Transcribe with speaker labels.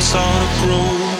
Speaker 1: on a road